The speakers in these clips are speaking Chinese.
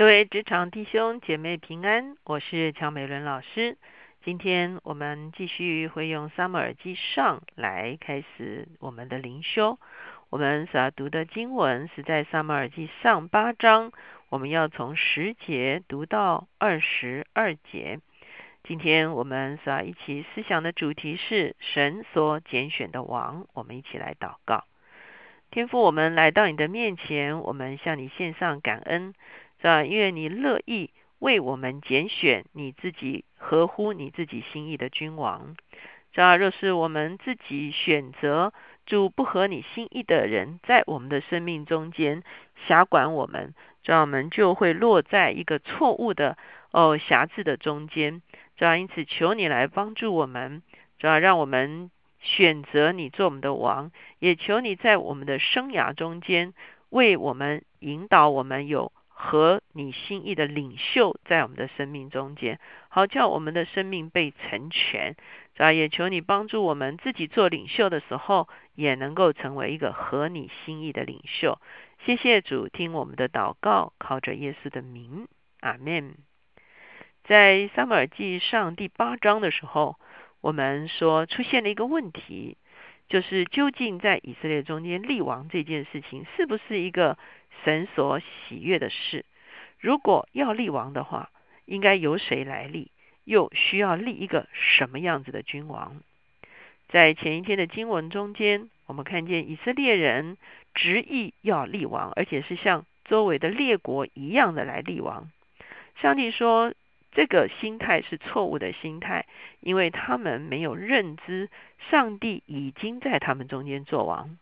各位职场弟兄姐妹平安，我是乔美伦老师。今天我们继续会用撒母耳记上来开始我们的灵修。我们所要读的经文是在撒母耳记上八章，我们要从十节读到二十二节。今天我们所要一起思想的主题是神所拣选的王。我们一起来祷告。天父，我们来到你的面前，我们向你献上感恩。是吧？因为你乐意为我们拣选你自己合乎你自己心意的君王，是吧？若是我们自己选择主不合你心意的人，在我们的生命中间辖管我们，这样我们就会落在一个错误的哦辖制的中间。这样因此求你来帮助我们，这样让我们选择你做我们的王，也求你在我们的生涯中间为我们引导我们有。和你心意的领袖在我们的生命中间，好叫我们的生命被成全。啊，也求你帮助我们自己做领袖的时候，也能够成为一个合你心意的领袖。谢谢主，听我们的祷告，靠着耶稣的名，阿门。在撒母耳记上第八章的时候，我们说出现了一个问题，就是究竟在以色列中间立王这件事情，是不是一个？神所喜悦的事，如果要立王的话，应该由谁来立？又需要立一个什么样子的君王？在前一天的经文中间，我们看见以色列人执意要立王，而且是像周围的列国一样的来立王。上帝说，这个心态是错误的心态，因为他们没有认知上帝已经在他们中间做王。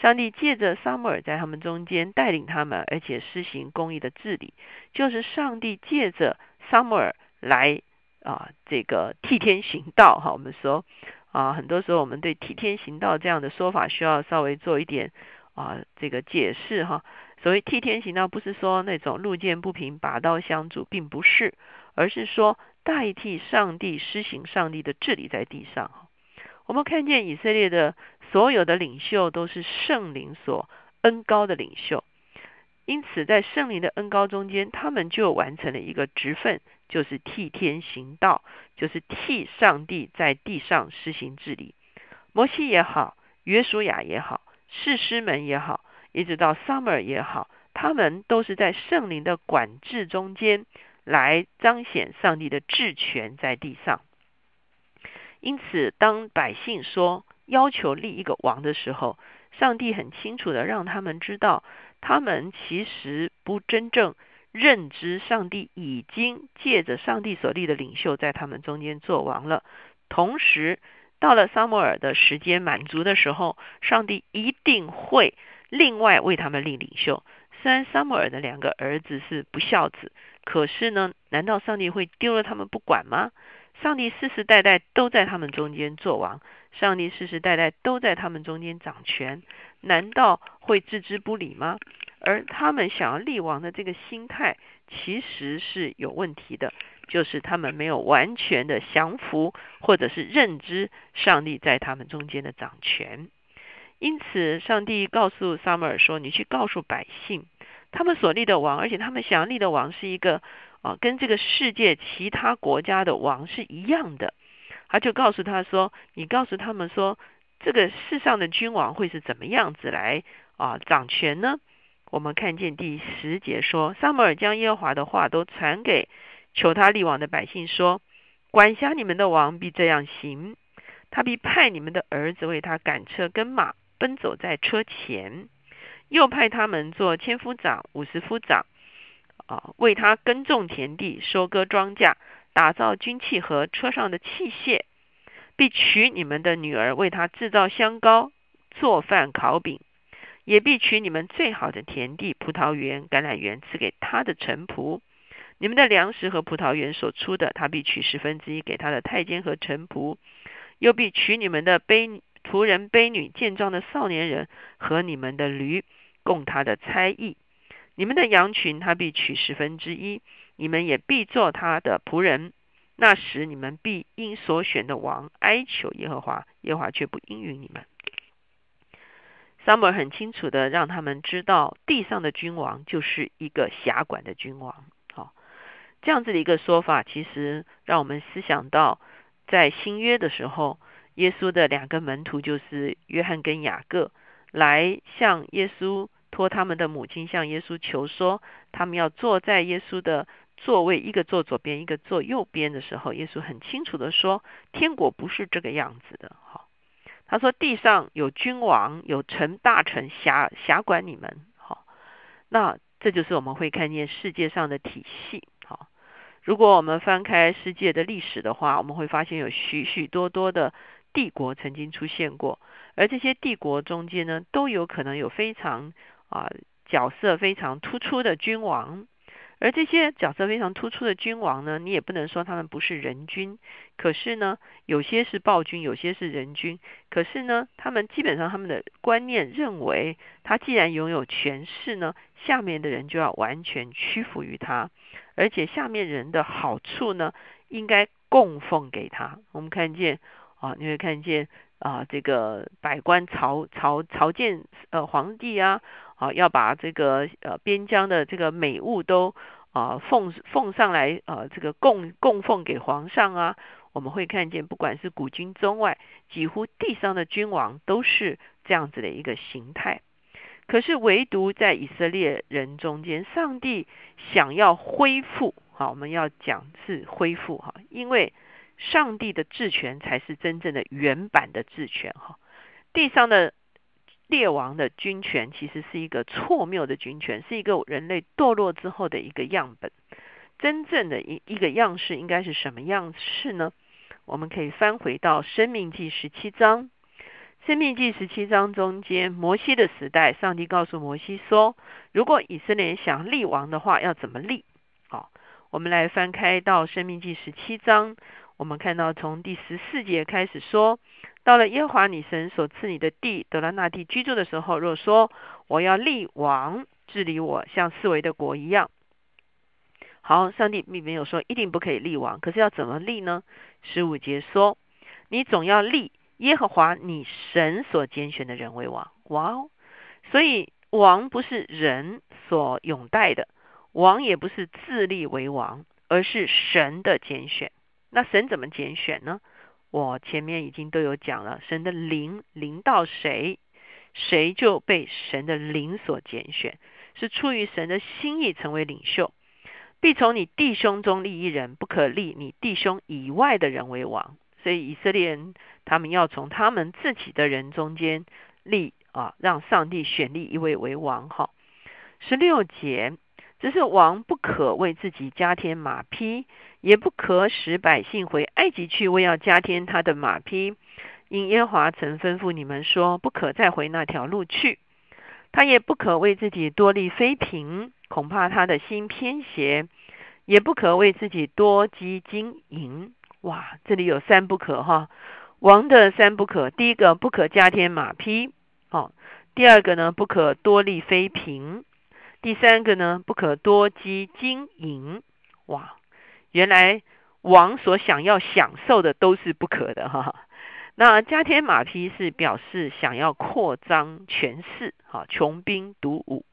上帝借着撒母耳在他们中间带领他们，而且施行公义的治理，就是上帝借着撒母耳来啊，这个替天行道哈。我们说啊，很多时候我们对替天行道这样的说法需要稍微做一点啊这个解释哈。所谓替天行道，不是说那种路见不平拔刀相助，并不是，而是说代替上帝施行上帝的治理在地上。我们看见以色列的。所有的领袖都是圣灵所恩高的领袖，因此在圣灵的恩高中间，他们就完成了一个职分，就是替天行道，就是替上帝在地上施行治理。摩西也好，约书亚也好，士师们也好，一直到 summer 也好，他们都是在圣灵的管制中间来彰显上帝的治权在地上。因此，当百姓说，要求立一个王的时候，上帝很清楚的让他们知道，他们其实不真正认知上帝已经借着上帝所立的领袖在他们中间做王了。同时，到了撒母耳的时间满足的时候，上帝一定会另外为他们立领袖。虽然撒母耳的两个儿子是不孝子，可是呢，难道上帝会丢了他们不管吗？上帝世世代代都在他们中间做王。上帝世世代代都在他们中间掌权，难道会置之不理吗？而他们想要立王的这个心态，其实是有问题的，就是他们没有完全的降服，或者是认知上帝在他们中间的掌权。因此，上帝告诉撒母耳说：“你去告诉百姓，他们所立的王，而且他们想要立的王是一个啊，跟这个世界其他国家的王是一样的。”他就告诉他说：“你告诉他们说，这个世上的君王会是怎么样子来啊掌权呢？”我们看见第十节说：“撒母耳将耶和华的话都传给求他立王的百姓，说：管辖你们的王必这样行，他必派你们的儿子为他赶车跟马，奔走在车前；又派他们做千夫长、五十夫长，啊，为他耕种田地、收割庄稼。”打造军器和车上的器械，必娶你们的女儿为他制造香膏、做饭、烤饼；也必取你们最好的田地、葡萄园、橄榄园赐给他的臣仆。你们的粮食和葡萄园所出的，他必取十分之一给他的太监和臣仆；又必取你们的卑仆人、卑女、健壮的少年人和你们的驴，供他的差役。你们的羊群，他必取十分之一。你们也必做他的仆人。那时你们必因所选的王哀求耶和华，耶和华却不应允你们。撒母耳很清楚的让他们知道，地上的君王就是一个辖管的君王。好，这样子的一个说法，其实让我们思想到，在新约的时候，耶稣的两个门徒就是约翰跟雅各，来向耶稣托他们的母亲向耶稣求说，他们要坐在耶稣的座位，一个坐左边，一个坐右边的时候，耶稣很清楚的说，天国不是这个样子的。好。他说：“地上有君王，有臣大臣辖辖管你们。好，那这就是我们会看见世界上的体系。好，如果我们翻开世界的历史的话，我们会发现有许许多多的帝国曾经出现过，而这些帝国中间呢，都有可能有非常啊角色非常突出的君王。”而这些角色非常突出的君王呢，你也不能说他们不是人君。可是呢，有些是暴君，有些是人君。可是呢，他们基本上他们的观念认为，他既然拥有权势呢，下面的人就要完全屈服于他，而且下面人的好处呢，应该供奉给他。我们看见啊，你会看见啊，这个百官朝朝朝见呃皇帝啊。啊，要把这个呃边疆的这个美物都啊奉奉上来，呃这个供供奉给皇上啊。我们会看见，不管是古今中外，几乎地上的君王都是这样子的一个形态。可是唯独在以色列人中间，上帝想要恢复，好，我们要讲是恢复哈，因为上帝的治权才是真正的原版的治权哈，地上的。列王的军权其实是一个错谬的军权，是一个人类堕落之后的一个样本。真正的一一个样式应该是什么样式呢？我们可以翻回到《生命记》十七章，《生命记》十七章中间，摩西的时代，上帝告诉摩西说，如果以色列想立王的话，要怎么立？好，我们来翻开到《生命记》十七章，我们看到从第十四节开始说。到了耶和华女神所赐你的地得了那地居住的时候，若说我要立王治理我，像四维的国一样。好，上帝并没有说一定不可以立王，可是要怎么立呢？十五节说，你总要立耶和华你神所拣选的人为王。哇哦，所以王不是人所拥戴的，王也不是自立为王，而是神的拣选。那神怎么拣选呢？我前面已经都有讲了，神的灵临到谁，谁就被神的灵所拣选，是出于神的心意成为领袖，必从你弟兄中立一人，不可立你弟兄以外的人为王。所以以色列人他们要从他们自己的人中间立啊，让上帝选立一位为王。哈，十六节。只是王不可为自己加添马匹，也不可使百姓回埃及去，为要加添他的马匹。因耶和华曾吩咐你们说，不可再回那条路去。他也不可为自己多立妃嫔，恐怕他的心偏邪；也不可为自己多积金银。哇，这里有三不可哈，王的三不可：第一个，不可加添马匹；好，第二个呢，不可多立妃嫔。第三个呢，不可多积金银。哇，原来王所想要享受的都是不可的哈。那加添马匹是表示想要扩张权势，哈，穷兵黩武。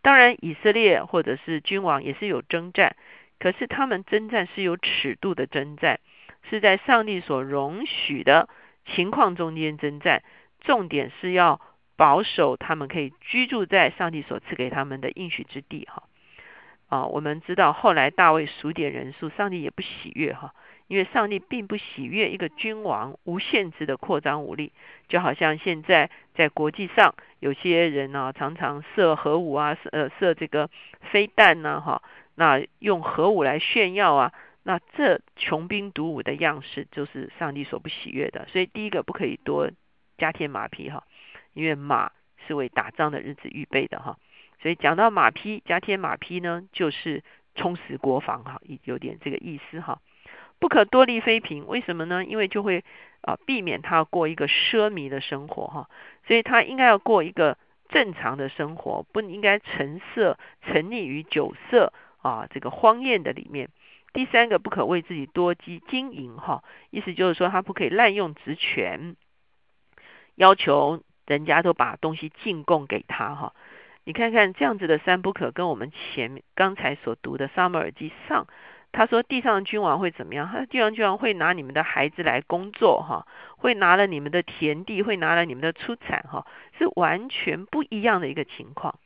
当然，以色列或者是君王也是有征战，可是他们征战是有尺度的征战，是在上帝所容许的情况中间征战，重点是要。保守他们可以居住在上帝所赐给他们的应许之地，哈。啊，我们知道后来大卫数点人数，上帝也不喜悦，哈，因为上帝并不喜悦一个君王无限制的扩张武力，就好像现在在国际上有些人呢，常常射核武啊，呃，射这个飞弹呢，哈，那用核武来炫耀啊，那这穷兵黩武的样式就是上帝所不喜悦的，所以第一个不可以多加添马匹，哈。因为马是为打仗的日子预备的哈，所以讲到马匹加添马匹呢，就是充实国防哈，有点这个意思哈。不可多立妃嫔，为什么呢？因为就会啊避免他过一个奢靡的生活哈，所以他应该要过一个正常的生活，不应该沉色沉溺于酒色啊这个荒宴的里面。第三个不可为自己多积金银哈，意思就是说他不可以滥用职权，要求。人家都把东西进贡给他哈。你看看这样子的三不可，跟我们前刚才所读的《撒母耳记上》，他说地上的君王会怎么样？他地上君王会拿你们的孩子来工作哈，会拿了你们的田地，会拿了你们的出产哈，是完全不一样的一个情况。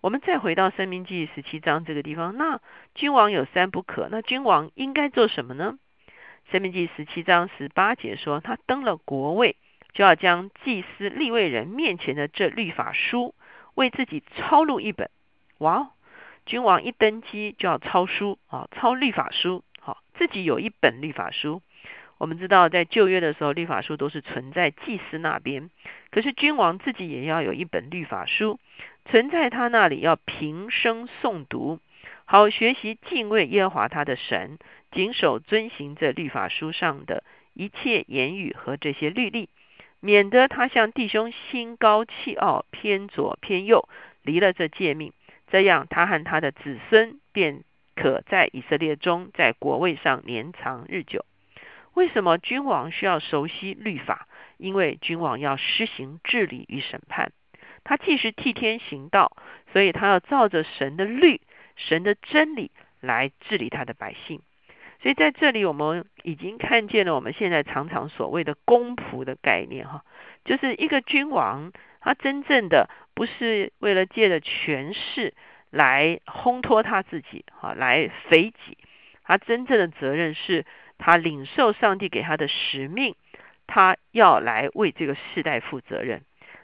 我们再回到《生命记》十七章这个地方，那君王有三不可，那君王应该做什么呢？《生命记》十七章十八节说，他登了国位，就要将祭司立位人面前的这律法书。为自己抄录一本，哇哦！君王一登基就要抄书啊，抄律法书，好，自己有一本律法书。我们知道，在旧约的时候，律法书都是存在祭司那边，可是君王自己也要有一本律法书，存在他那里，要平生诵读，好学习敬畏耶和华他的神，谨守遵行这律法书上的一切言语和这些律例。免得他向弟兄心高气傲，偏左偏右，离了这诫命，这样他和他的子孙便可在以色列中，在国位上年长日久。为什么君王需要熟悉律法？因为君王要施行治理与审判，他既是替天行道，所以他要照着神的律、神的真理来治理他的百姓。所以在这里，我们已经看见了我们现在常常所谓的公仆的概念，哈，就是一个君王，他真正的不是为了借着权势来烘托他自己，哈，来肥己，他真正的责任是他领受上帝给他的使命，他要来为这个世代负责任，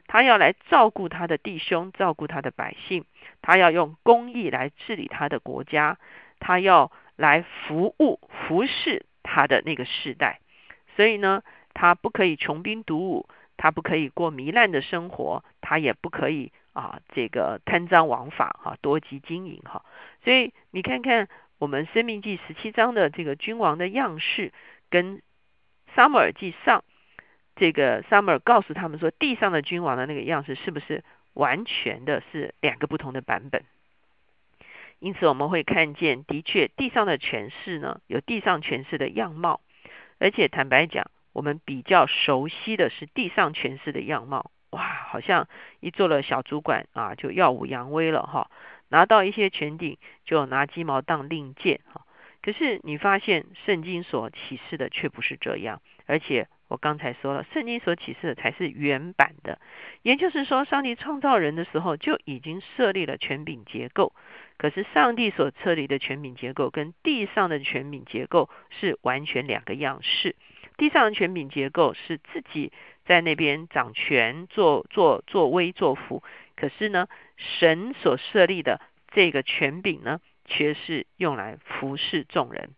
他要来照顾他的弟兄，照顾他的百姓，他要用公义来治理他的国家，他要。来服务、服侍他的那个世代，所以呢，他不可以穷兵黩武，他不可以过糜烂的生活，他也不可以啊，这个贪赃枉法哈，多积经营哈。所以你看看我们《生命记》十七章的这个君王的样式，跟《撒母耳记上》这个撒母耳告诉他们说地上的君王的那个样式，是不是完全的是两个不同的版本？因此，我们会看见，的确，地上的权势呢，有地上权势的样貌。而且，坦白讲，我们比较熟悉的是地上权势的样貌。哇，好像一做了小主管啊，就耀武扬威了哈，拿到一些权柄，就拿鸡毛当令箭哈。可是，你发现圣经所启示的却不是这样，而且。我刚才说了，圣经所启示的才是原版的，也就是说，上帝创造人的时候就已经设立了权柄结构。可是，上帝所设立的权柄结构跟地上的权柄结构是完全两个样式。地上的权柄结构是自己在那边掌权、做做作威作福，可是呢，神所设立的这个权柄呢，却是用来服侍众人。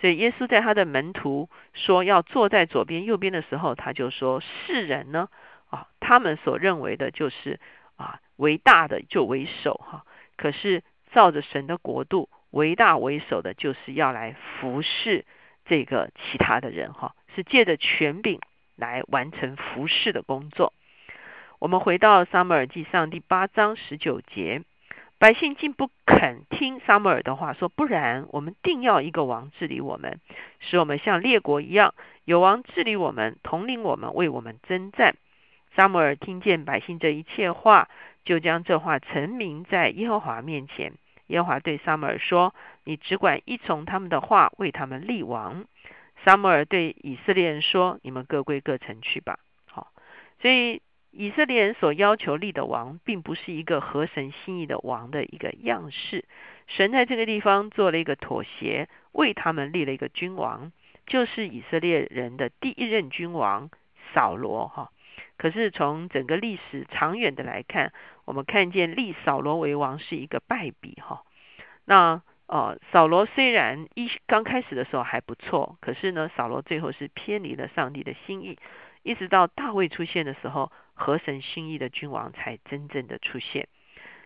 所以耶稣在他的门徒说要坐在左边、右边的时候，他就说：世人呢，啊，他们所认为的就是啊，为大的就为首哈。可是照着神的国度，为大为首的，就是要来服侍这个其他的人哈，是借着权柄来完成服侍的工作。我们回到撒母耳记上第八章十九节。百姓竟不肯听撒母耳的话，说不然，我们定要一个王治理我们，使我们像列国一样，有王治理我们，统领我们，为我们征战。撒母耳听见百姓这一切话，就将这话陈明在耶和华面前。耶和华对撒母耳说：“你只管依从他们的话，为他们立王。”撒母耳对以色列人说：“你们各归各城去吧。”好，所以。以色列人所要求立的王，并不是一个合神心意的王的一个样式。神在这个地方做了一个妥协，为他们立了一个君王，就是以色列人的第一任君王扫罗。哈，可是从整个历史长远的来看，我们看见立扫罗为王是一个败笔。哈，那哦，扫罗虽然一刚开始的时候还不错，可是呢，扫罗最后是偏离了上帝的心意。一直到大卫出现的时候，合神心意的君王才真正的出现。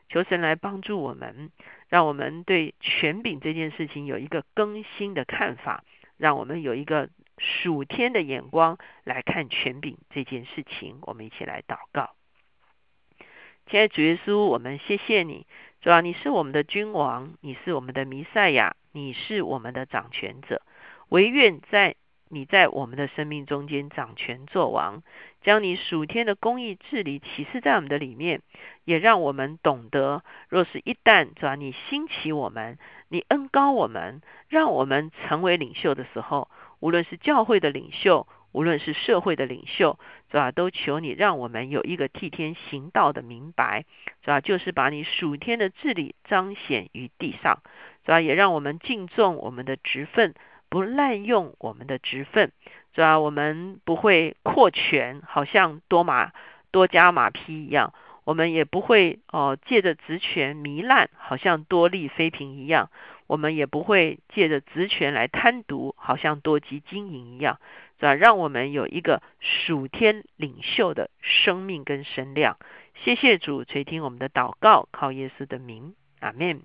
求神来帮助我们，让我们对权柄这件事情有一个更新的看法，让我们有一个属天的眼光来看权柄这件事情。我们一起来祷告。亲爱的主耶稣，我们谢谢你，主要你是我们的君王，你是我们的弥赛亚，你是我们的掌权者。唯愿在你在我们的生命中间掌权作王，将你属天的公义治理启示在我们的里面，也让我们懂得，若是一旦主要你兴起我们，你恩高我们，让我们成为领袖的时候，无论是教会的领袖，无论是社会的领袖，是吧？都求你让我们有一个替天行道的明白，是吧？就是把你属天的治理彰显于地上，是吧？也让我们敬重我们的职分。不滥用我们的职分，是吧我们不会扩权，好像多马多加马匹一样；我们也不会哦借着职权糜烂，好像多利妃嫔一样；我们也不会借着职权来贪渎，好像多吉经营一样，是吧？让我们有一个属天领袖的生命跟身量。谢谢主垂听我们的祷告，靠耶稣的名，阿门。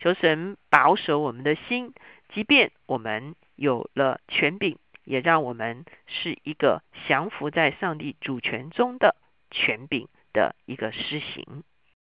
求神保守我们的心。即便我们有了权柄，也让我们是一个降服在上帝主权中的权柄的一个施行。